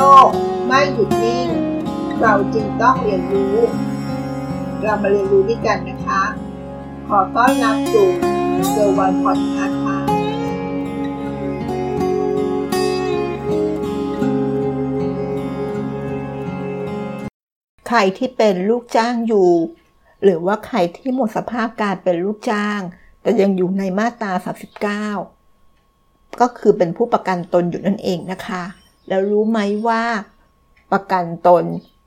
ลกไม่หยุดนิ่ง เราจึงต้องเรียนรู้ เรามาเรียนรู้ด้วยกันนะคะ ขอต้อนรับสู่เซอร์วันพอดคาส์ค่ะใครที่เป็นลูกจ้างอยู่ หรือว่าใครที่หมดสภาพการเป็นลูกจ้าง แต่ยังอยู่ในมาตรา 39 ก็คือเป็นผู้ประกันตนอยู่นั่นเองนะคะ แล้วรู้ไหมว่าประกันตน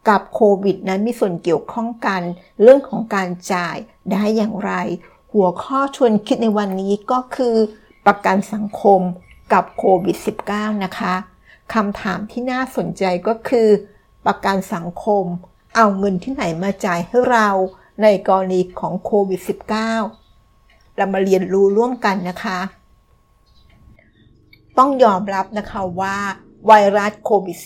กับโควิดนั้นมีส่วนเกี่ยวข้องกัน เรื่องของการจ่ายได้อย่างไร หัวข้อชวนคิดในวันนี้ก็คือประกันสังคมกับโควิด -19 นะคะคำถามที่น่าสนใจก็คือ ประกันสังคม เอาเงินที่ไหนมาจ่ายให้เราในกรณีของโควิด -19 เรามาเรียนรู้ร่วมกันนะคะ ต้องยอมรับนะคะว่า ไวรัสโควิด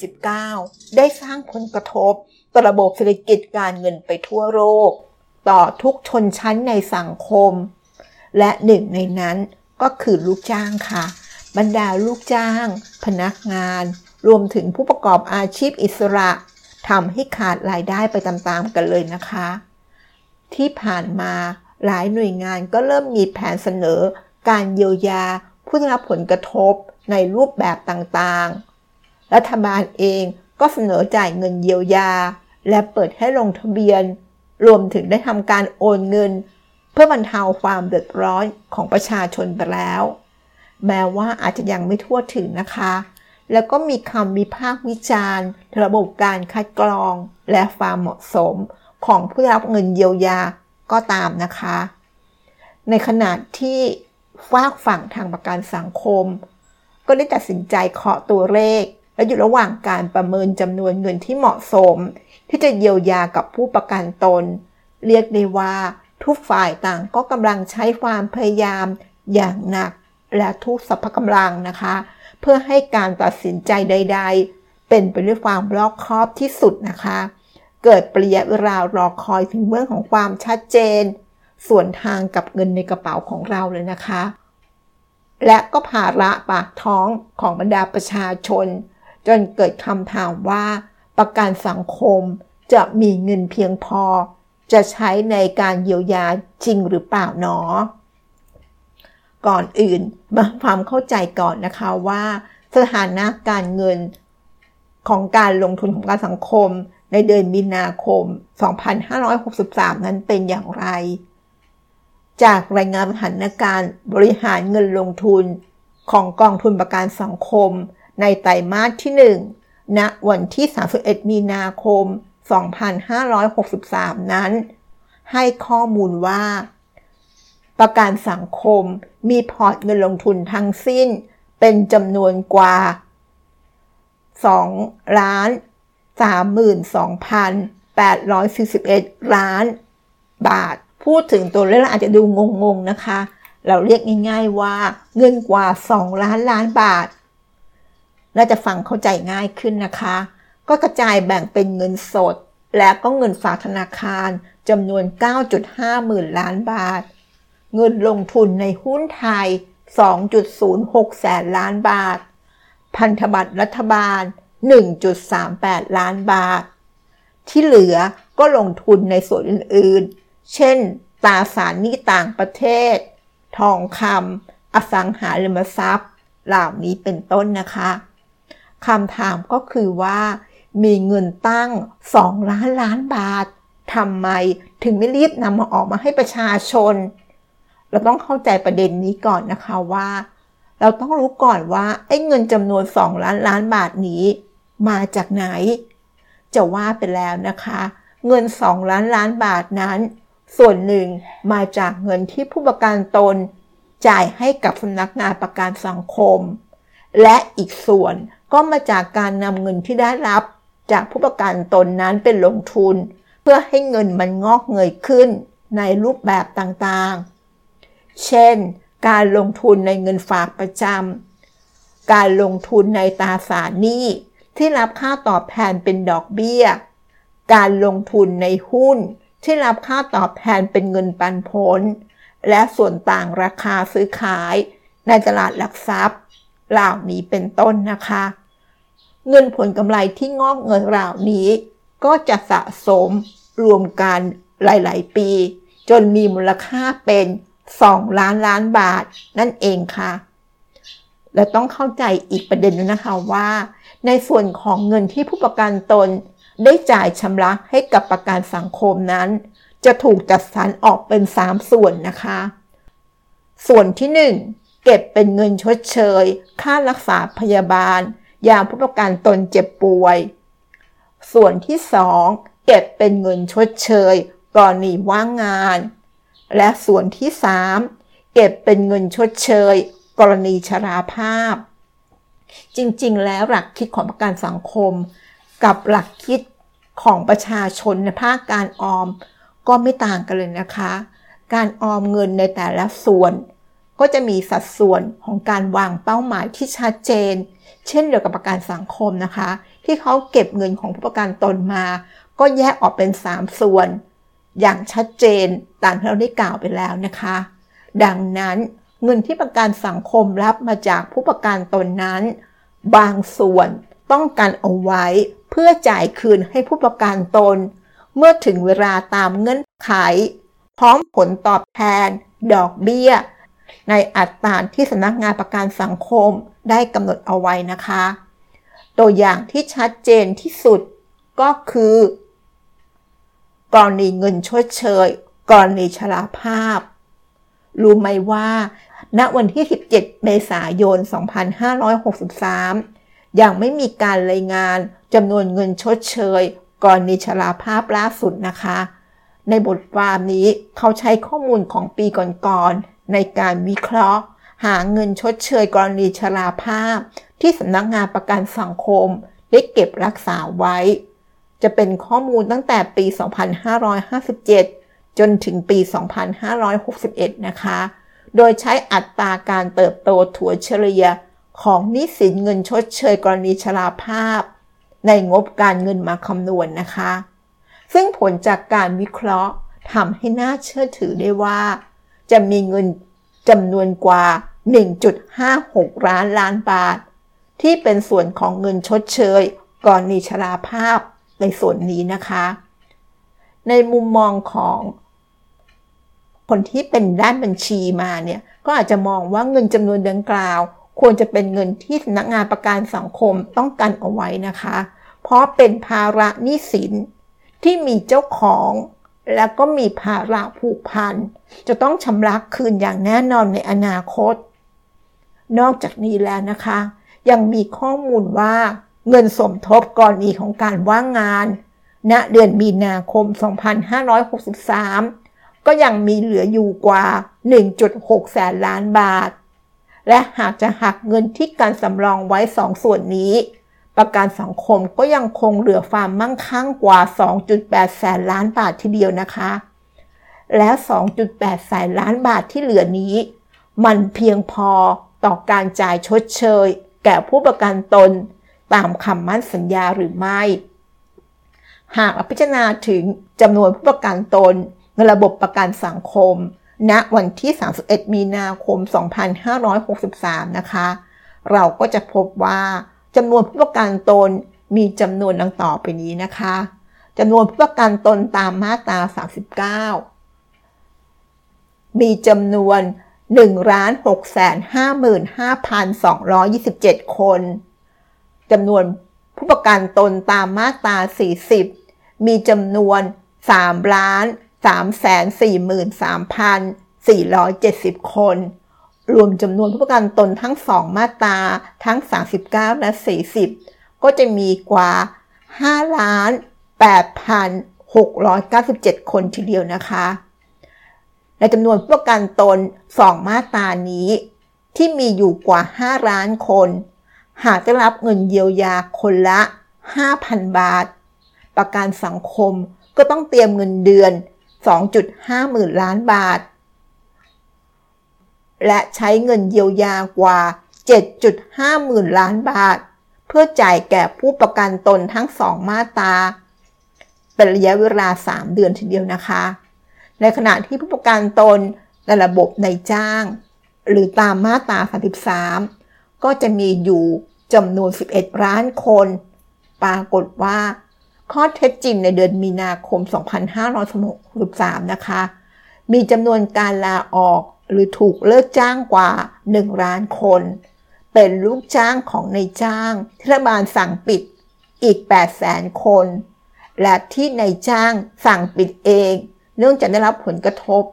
-19 ได้สร้างผลกระทบต่อระบบเศรษฐกิจการเงินไปทั่วโลกต่อทุกชนชั้นในสังคม และหนึ่งในนั้นก็คือลูกจ้างค่ะ บรรดาลูกจ้าง พนักงาน รวมถึงผู้ประกอบอาชีพอิสระทำให้ขาดรายได้ไปตามๆกันเลยนะคะ ที่ผ่านมาหลายหน่วยงานก็เริ่มมีแผนเสนอ การเยียวยาผู้ได้รับผลกระทบในรูปแบบต่าง รัฐบาลเองก็เสนอจ่ายเงินเยียวยา และเปิดให้ลงทะเบียน รวมถึงได้ทำการโอนเงิน เพื่อบรรเทาความเดือดร้อนของประชาชนไปแล้ว แม้ว่าอาจจะยังไม่ทั่วถึงนะคะ แล้วก็มีคำวิพากษ์วิจารณ์ ระบบการคัดกรอง และความเหมาะสมของผู้รับเงินเยียวยาก็ตามนะคะ ในขณะที่ฝากฝั่งทางประกันสังคม ก็ได้ตัดสินใจเคาะตัวเลข และอยู่ระหว่างการประเมินจำนวนเงินที่เหมาะสม ที่จะเยียวยากับผู้ประกันตน เรียกได้ว่าทุกฝ่ายต่างก็กำลังใช้ความพยายามอย่างหนัก และทุกสรรพกำลังนะคะ เพื่อให้การตัดสินใจใด ๆ เป็นไปด้วยความรอบคอบที่สุดนะคะ เกิดเปรียบรารอคอยถึงเมื่องของความชัดเจน ส่วนทางกับเงินในกระเป๋าของเราเลยนะคะ และก็ภาระปากท้องของบรรดาประชาชน จนเกิดคำถามว่า ประกันสังคมจะมีเงินเพียงพอ จะใช้ในการเยียวยาจริงหรือเปล่าหนอ ก่อนอื่นมาความเข้าใจก่อนนะคะว่า สถานะการเงินของการลงทุนของการสังคมในเดือนมีนาคม 2563 นั้นเป็นอย่างไร จากรายงานสถานการณ์บริหารเงินลงทุนของกองทุนประกันสังคม ในไตรมาสที่ 1 ณ วันที่ 31 มีนาคม 2563 นั้น ให้ข้อมูลว่า ประกันสังคมมีพอร์ตเงินลงทุนทั้งสิ้นเป็นจำนวนกว่า 2 ล้าน 32,841 ล้านบาท พูดถึงตัวเลขอาจจะดูงงๆนะคะ เราเรียกง่ายๆว่าเงินกว่า 2 ล้านล้านบาท น่าจะฟังเข้าใจง่ายขึ้นนะคะ ก็กระจายแบ่งเป็นเงินสด และก็เงินฝากธนาคารจำนวน 9.5 หมื่นล้านบาท เงินลงทุนในหุ้นไทย 2.06 แสนล้านบาท พันธบัตรรัฐบาล 1.38 ล้านบาท ที่เหลือก็ลงทุนในส่วนอื่นๆ เช่นตราสารหนี้ต่างประเทศ ทองคำอสังหาริมทรัพย์ เหล่านี้เป็นต้นนะคะ คำถามก็คือว่า มีเงินตั้ง 2 ล้านล้านบาททำไมถึงไม่รีบนำมาออกมาให้ประชาชน เราต้องเข้าใจประเด็นนี้ก่อนนะคะว่า เราต้องรู้ก่อนว่าไอ้เงินจำนวน 2 ล้านล้านบาทนี้ มาจากไหน จะว่าไปแล้วนะคะ เงิน 2 ล้านล้านบาทนั้น ส่วนหนึ่งมาจากเงินที่ผู้ประกันตน จ่ายให้กับสำนักงานประกันสังคม และอีกส่วน ก็มาจากการนำเงินที่ได้รับ จากผู้ประกันตนนั้นเป็นลงทุน เพื่อให้เงินมันงอกเงยขึ้นในรูปแบบต่างๆ เช่น การลงทุนในเงินฝากประจำ การลงทุนในตราสารหนี้ที่รับค่าตอบแทนเป็นดอกเบี้ย การลงทุนในหุ้นที่รับค่าตอบแทนเป็นเงินปันผล และส่วนต่างราคาซื้อขายในตลาดหลักทรัพย์ เหล่านี้เป็นต้นนะคะ เงินผลกำไรที่งอกเงินเหล่านี้ ก็จะสะสมรวมกันหลาย ๆ ปี จนมีมูลค่าเป็น 2 ล้านล้านบาทนั่นเองค่ะ และต้องเข้าใจอีกประเด็นนึงนะคะว่า ในส่วนของเงินที่ผู้ประกันตนได้จ่ายชำระให้กับประกันสังคมนั้น จะถูกจัดสรรออกเป็น 3 ส่วนนะคะ ส่วนที่ 1 เก็บเป็นเงินชดเชย ค่ารักษาพยาบาล ยามผู้ประกันตนเจ็บป่วย ส่วนที่ 2 เก็บเป็นเงินชดเชย กรณีว่างงาน และส่วนที่ 3 เก็บเป็นเงินชดเชย กรณีชราภาพ จริงๆ แล้วหลักคิดของประกันสังคม กับหลักคิดของประชาชนในภาคการออม ก็ไม่ต่างกันเลยนะคะ การออมเงินในแต่ละส่วน ก็จะมีสัดส่วนของการวางเป้าหมายที่ชัดเจน เช่นเดียวกับประกันสังคมนะคะ ที่เขาเก็บเงินของผู้ประกันตนมา ก็แยกออกเป็น 3 ส่วน อย่างชัดเจนตามที่เราได้กล่าวไปแล้วนะคะ ดังนั้นเงินที่ประกันสังคมรับมาจากผู้ประกันตนนั้น บางส่วนต้องการเอาไว้เพื่อจ่ายคืนให้ผู้ประกันตน เมื่อถึงเวลาตามเงื่อนไข พร้อมผลตอบแทน ดอกเบี้ย ในอัตราที่สำนักงานประกันสังคมได้กำหนดเอาไว้นะคะ ตัวอย่างที่ชัดเจนที่สุดก็คือกรณีเงินชดเชยกรณีชราภาพ รู้ไหมว่า ณวันที่ 17 เมษายน 2563 ยังไม่มีการรายงานจำนวนเงินชดเชยกรณีชราภาพล่าสุดนะคะ ในบทความนี้เขาใช้ข้อมูลของปีก่อนๆ ในการวิเคราะห์ หาเงินชดเชยกรณีชราภาพ ที่สำนักงานประกันสังคม ได้เก็บรักษาไว้ จะเป็นข้อมูลตั้งแต่ปี 2557 จนถึงปี 2561 นะคะ โดยใช้อัตราการเติบโตถั่วเฉลี่ยของนิสินเงินชดเชยกรณีชราภาพ ในงบการเงินมาคำนวณนนะคะ ซึ่งผลจากการวิเคราะห์ทำให้น่าเชื่อถือได้ว่า จะมีเงินจำนวนกว่า 1.56 ล้านล้านบาท ที่เป็นส่วนของเงินชดเชยกรณีชราภาพในส่วนนี้นะคะ ในมุมมองของคนที่เป็นด้านบัญชีมาเนี่ยก็อาจจะมองว่าเงินจำนวนดังกล่าว ควรจะเป็นเงินที่สำนักงานประกันสังคมต้องการเอาไว้นะคะ เพราะเป็นภาระหนี้สินที่มีเจ้าของ แล้วก็มีภาระผูกพัน จะต้องชำระคืนอย่างแน่นอนในอนาคต นอกจากนี้แล้วนะคะ ยังมีข้อมูลว่าเงินสมทบกรณีของการว่างงาน ณ เดือนมีนาคม 2563 ก็ยังมีเหลืออยู่กว่า 1.6 แสนล้านบาท และหากจะหักเงินที่การสำรองไว้สองส่วนนี้ ประกันสังคมก็ยังคงเหลือความมั่งคั่งกว่า 2.8 แสนล้านบาททีเดียวนะคะ และ2.8 แสนล้านบาทที่เหลือนี้ มันเพียงพอต่อการจ่ายชดเชย แก่ผู้ประกันตน ตามคำมั่นสัญญาหรือไม่ หากพิจารณาถึงจำนวนผู้ประกันตนในระบบประกันสังคม ณ วันที่ 31 มีนาคม 2563 นะคะ เราก็จะพบว่า จำนวนผู้ประกันตนมีจำนวนดังต่อไปนี้นะคะจำนวนผู้ประกันตนตามมาตรา 39 มีจำนวน 1,655,227 คน จำนวนผู้ประกันตนตามมาตรา 40 มีจำนวน3ล้าน343,470 คน รวมจำนวนผู้ประกันตนทั้ง 2 มาตราทั้ง 39 และ 40 ก็จะมีกว่า 5 ล้าน 8,697 คนทีเดียวนะคะ ในจำนวนผู้ประกันตน 2 มาตรานี้ ที่มีอยู่กว่า 5 ล้านคน หากได้รับเงินเยียวยาคนละ 5,000 บาท ประกันสังคมก็ต้องเตรียมเงินเดือน 2.5 หมื่นล้านบาท และใช้เงินเยียวยากว่า 7.5 หมื่นล้านบาท เพื่อจ่ายแก่ผู้ประกันตนทั้งสองมาตรา เป็นระยะเวลา 3 เดือนทีเดียวนะคะ ในขณะที่ผู้ประกันตนในระบบในจ้าง หรือตามมาตรา33 ก็จะมีอยู่จำนวน 11 ล้านคน ปรากฏว่าข้อเท็จจริงในเดือนมีนาคม 2563 นะคะ มีจำนวนการลาออก หรือถูกเลิกจ้างกว่า1ล้านคน เป็นลูกจ้างของในจ้างที่รัฐบาลสั่งปิดอีก 8 0 0 0 0 0คน และที่ในจ้างสั่งปิดเอง เนื่องจากได้รับผลกระทบ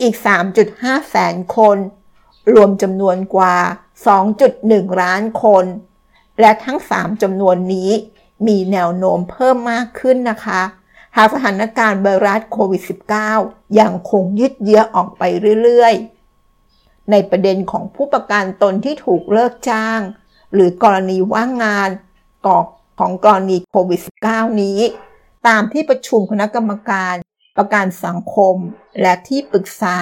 อีก 3.5 แสนคน รวมจำนวนกว่า 2.1 ล้านคน และทั้ง 3จำนวนนี้มีแนวโน้มเพิ่มมากขึ้นนะคะ หากสถานการณ์ไวรัสโควิด -19 ยังคงยืดเยื้อออกไปเรื่อยๆ ในประเด็นของผู้ประกันตนที่ถูกเลิกจ้าง หรือกรณีว่างงานกอกของกรณีโควิด -19 นี้ ตามที่ประชุมคณะกรรมการประกันสังคมและที่ปรึกษา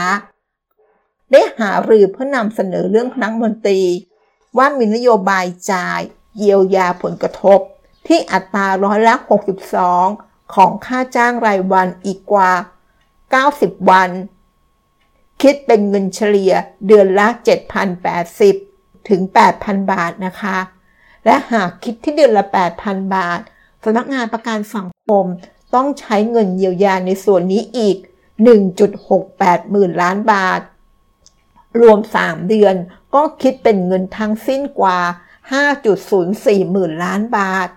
ได้หารือเพื่อนำเสนอเรื่องคณะมนตรี ว่ามีนโยบายจ่าย เยียวยาผลกระทบ ที่อัตราร้อยละ 62 ของค่าจ้างรายวันอีกกว่า 90 วัน คิดเป็นเงินเฉลี่ยเดือนละ 7,080 ถึง 8,000 บาทนะคะ และหากคิดที่เดือนละ 8,000 บาทสำนักงานประกันสังคมต้องใช้เงินเยียวยาในส่วนนี้อีก 1.68 หมื่นล้านบาท รวม 3 เดือนก็คิดเป็นเงินทั้งสิ้นกว่า 5.04 หมื่นล้านบาท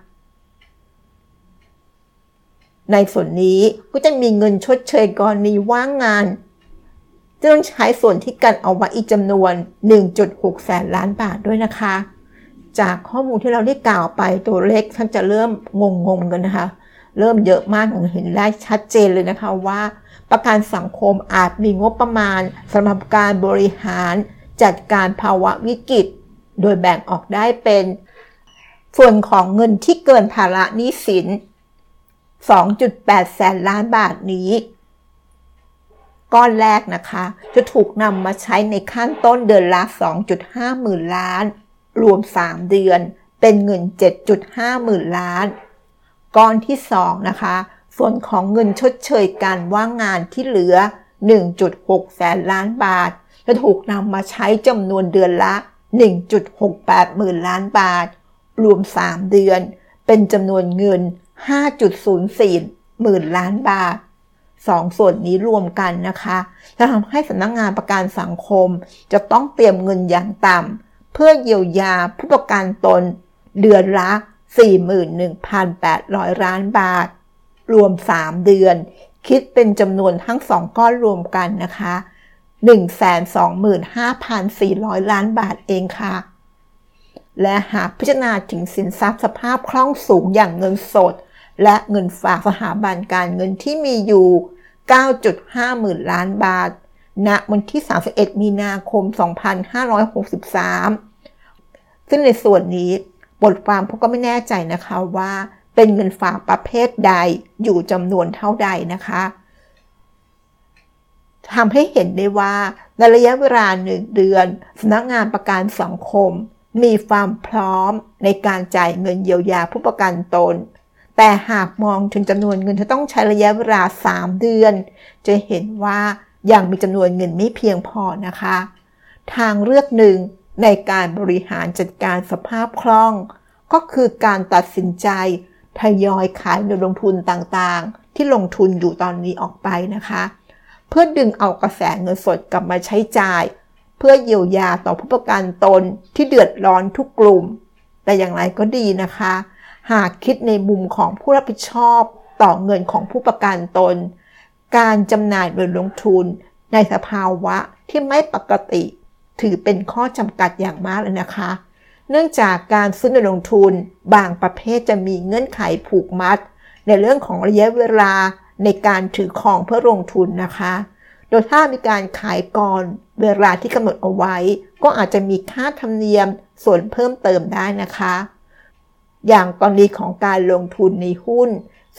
ในส่วนนี้ก็จะมีเงินชดเชยกรณีว่างงานจะต้องใช้ส่วนที่กันเอาไว้อีกจำนวน 1.6 แสนล้านบาทด้วยนะคะ จากข้อมูลที่เราได้กล่าวไปตัวเลขท่านจะเริ่มงงๆกันนะคะ เริ่มเยอะมากเห็นได้ชัดเจนเลยนะคะว่า ประกันสังคมอาจมีงบประมาณสำหรับการบริหารจัดการภาวะวิกฤต โดยแบ่งออกได้เป็น ส่วนของเงินที่เกินภาระหนี้สิน 2.8 แสนล้านบาทนี้ ก้อนแรกนะคะ จะถูกนำมาใช้ในขั้นต้นเดือนละ 2.5 หมื่นล้าน รวม 3 เดือน เป็นเงิน 7.5 หมื่นล้าน ก้อนที่ 2 นะคะ ส่วนของเงินชดเชยการว่างงานที่เหลือ 1.6 แสนล้านบาท จะถูกนำมาใช้จำนวนเดือนละ 1.68 หมื่นล้านบาท รวม 3 เดือน เป็นจำนวนเงิน 5.04 หมื่นล้านบาทสองส่วนนี้รวมกันนะคะจะทำให้สำนักงงานประกันสังคม จะต้องเตรียมเงินอย่างต่ำเพื่อเยียวยาผู้ประกันตน เดือนละ 41,800 ล้านบาท รวม 3 เดือน คิดเป็นจำนวนทั้งสองก้อนรวมกันนะคะ 125,400 ล้านบาทเองค่ะ และหากพิจารณาถึงสินทรัพย์สภาพคล่องสูงอย่างเงินสด และเงินฝากสถาบันการเงินที่มีอยู่ 9.5 หมื่นล้านบาท ณ วันที่ 31 มีนาคม 2563 ซึ่งในส่วนนี้บทความเขาก็ไม่แน่ใจนะคะว่า เป็นเงินฝากประเภทใดอยู่จำนวนเท่าใดนะคะทำให้เห็นได้ว่าในระยะเวลาหนึ่งเดือนสำนักงานประกันสังคม มีความพร้อมในการจ่ายเงินเยียวยาผู้ประกันตน แต่หากมองถึงจำนวนเงินที่ต้องใช้ระยะเวลา 3 เดือน จะเห็นว่ายังมีจำนวนเงินไม่เพียงพอนะคะ ทางเลือกหนึ่งในการบริหารจัดการสภาพคล่อง ก็คือการตัดสินใจทยอยขายเงินลงทุนต่างๆ ที่ลงทุนอยู่ตอนนี้ออกไปนะคะ เพื่อดึงเอากระแสเงินสดกลับมาใช้จ่าย พื่อเยียวยาต่อผู้ประกันตนที่เดือดร้อนทุกกลุ่ม แต่อย่างไรก็ดีนะคะ หากคิดในมุมของผู้รับผิดชอบต่อเงินของผู้ประกันตน การจำหน่ายเงินลงทุนในสภาวะที่ไม่ปกติ ถือเป็นข้อจำกัดอย่างมากเลยนะคะ เนื่องจากการซื้อในลงทุนบางประเภทจะมีเงื่อนไขผูกมัด ในเรื่องของระยะเวลาในการถือของเพื่อลงทุนนะคะ ดยถ้ามีการขายก่อนเวลาที่กำหนดเอาไว้ ก็อาจจะมีค่าธรรมเนียมส่วนเพิ่มเติมได้นะคะ อย่างกรณีของการลงทุนในหุ้น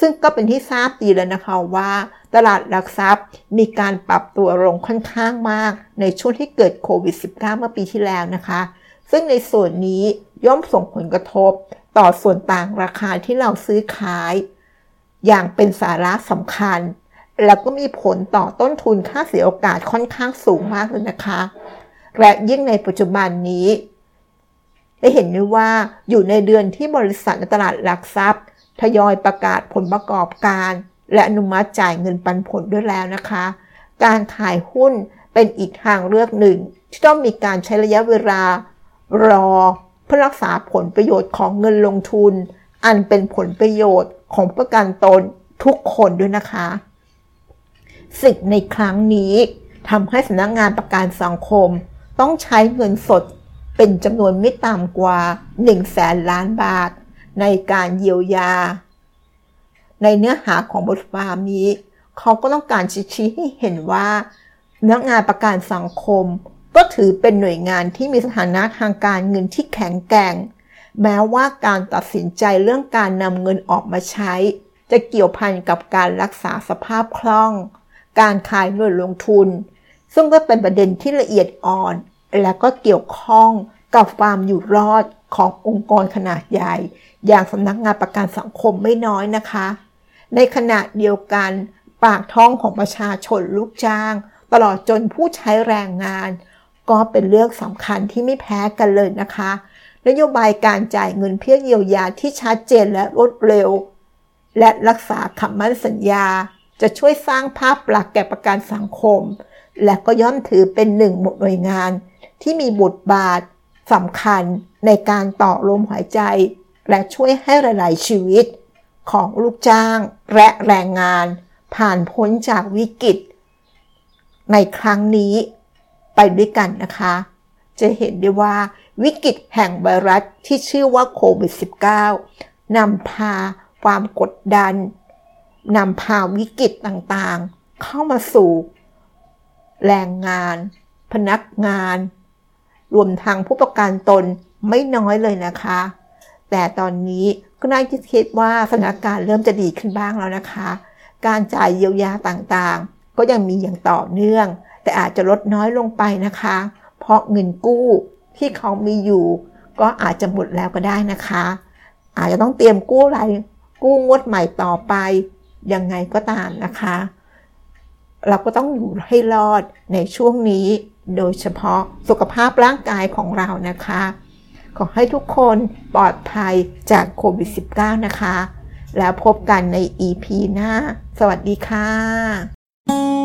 ซึ่งก็เป็นที่ทราบดีแล้วนะคะว่า ตลาดหลักทรัพย์มีการปรับตัวลงค่อนข้างมาก ในช่วงที่เกิดโควิด -19 เมื่อปีที่แล้วนะคะ ซึ่งในส่วนนี้ย่อมส่งผลกระทบ ต่อส่วนต่างราคาที่เราซื้อขาย อย่างเป็นสาระสำคัญ แล้วก็มีผลต่อต้นทุนค่าเสียโอกาสค่อนข้างสูงมากเลยนะคะ และยิ่งในปัจจุบันนี้ได้เห็นได้ว่าอยู่ในเดือนที่บริษัทในตลาดหลักทรัพย์ ทยอยประกาศผลประกอบการ และอนุมัติจ่ายเงินปันผลด้วยแล้วนะคะ การขายหุ้นเป็นอีกทางเลือกหนึ่ง ที่ต้องมีการใช้ระยะเวลารอ เพื่อรักษาผลประโยชน์ของเงินลงทุน อันเป็นผลประโยชน์ของประกันตนทุกคนด้วยนะคะ สิ่งในครั้งนี้ทำให้สำนักงงานประกันสังคม ต้องใช้เงินสดเป็นจำนวนไม่ต่ำกว่า 1 แสนล้านบาท ในการเยียวยา ในเนื้อหาของบทความนี้ เขาก็ต้องการชี้ให้เห็นว่านักงานประกันสังคม ก็ถือเป็นหน่วยงานที่มีสถานะทางการเงินที่แข็งแกร่ง แม้ว่าการตัดสินใจเรื่องการนำเงินออกมาใช้ จะเกี่ยวพันกับการรักษาสภาพคล่อง การขายเงินลงทุน ซึ่งก็เป็นประเด็นที่ละเอียดอ่อน และก็เกี่ยวข้องกับความอยู่รอดขององค์กรขนาดใหญ่ อย่างสำนักงานประกันสังคมไม่น้อยนะคะ ในขณะเดียวกันปากท้องของประชาชนลูกจ้าง ตลอดจนผู้ใช้แรงงาน ก็เป็นเรื่องสำคัญที่ไม่แพ้กันเลยนะคะ นโยบายการจ่ายเงินเพื่อเยียวยาที่ชัดเจนและรวดเร็ว และรักษาคำมั่นสัญญา จะช่วยสร้างภาพลักษณ์แก่ประกันสังคม และก็ย่อมถือเป็นหนึ่งหน่วยงาน ที่มีบทบาทสำคัญในการต่อลมหายใจ และช่วยให้หลายๆชีวิต ของลูกจ้างและแรงงาน ผ่านพ้นจากวิกฤต ในครั้งนี้ไปด้วยกันนะคะ จะเห็นได้ว่าวิกฤตแห่งไวรัสที่ชื่อว่าโควิด -19 นำพาความกดดัน นำพาวิกฤตต่างๆ เข้ามาสู่ แรงงาน พนักงาน รวมทางผู้ประกันตนไม่น้อยเลยนะคะ แต่ตอนนี้ก็น่าคิดว่าสถานการณ์เริ่มจะดีขึ้นบ้างแล้วนะคะ การจ่ายเยียวยาต่างๆ ก็ยังมีอย่างต่อเนื่อง แต่อาจจะลดน้อยลงไปนะคะ เพราะเงินกู้ที่เขามีอยู่ ก็อาจจะหมดแล้วก็ได้นะคะ อาจจะต้องเตรียมกู้อะไรกู้งวดใหม่ต่อไป ยังไงก็ตามนะคะ เราก็ต้องอยู่ให้รอดในช่วงนี้ โดยเฉพาะสุขภาพร่างกายของเรานะคะ ขอให้ทุกคนปลอดภัยจากโควิด -19 นะคะ แล้วพบกันใน EP หน้า สวัสดีค่ะ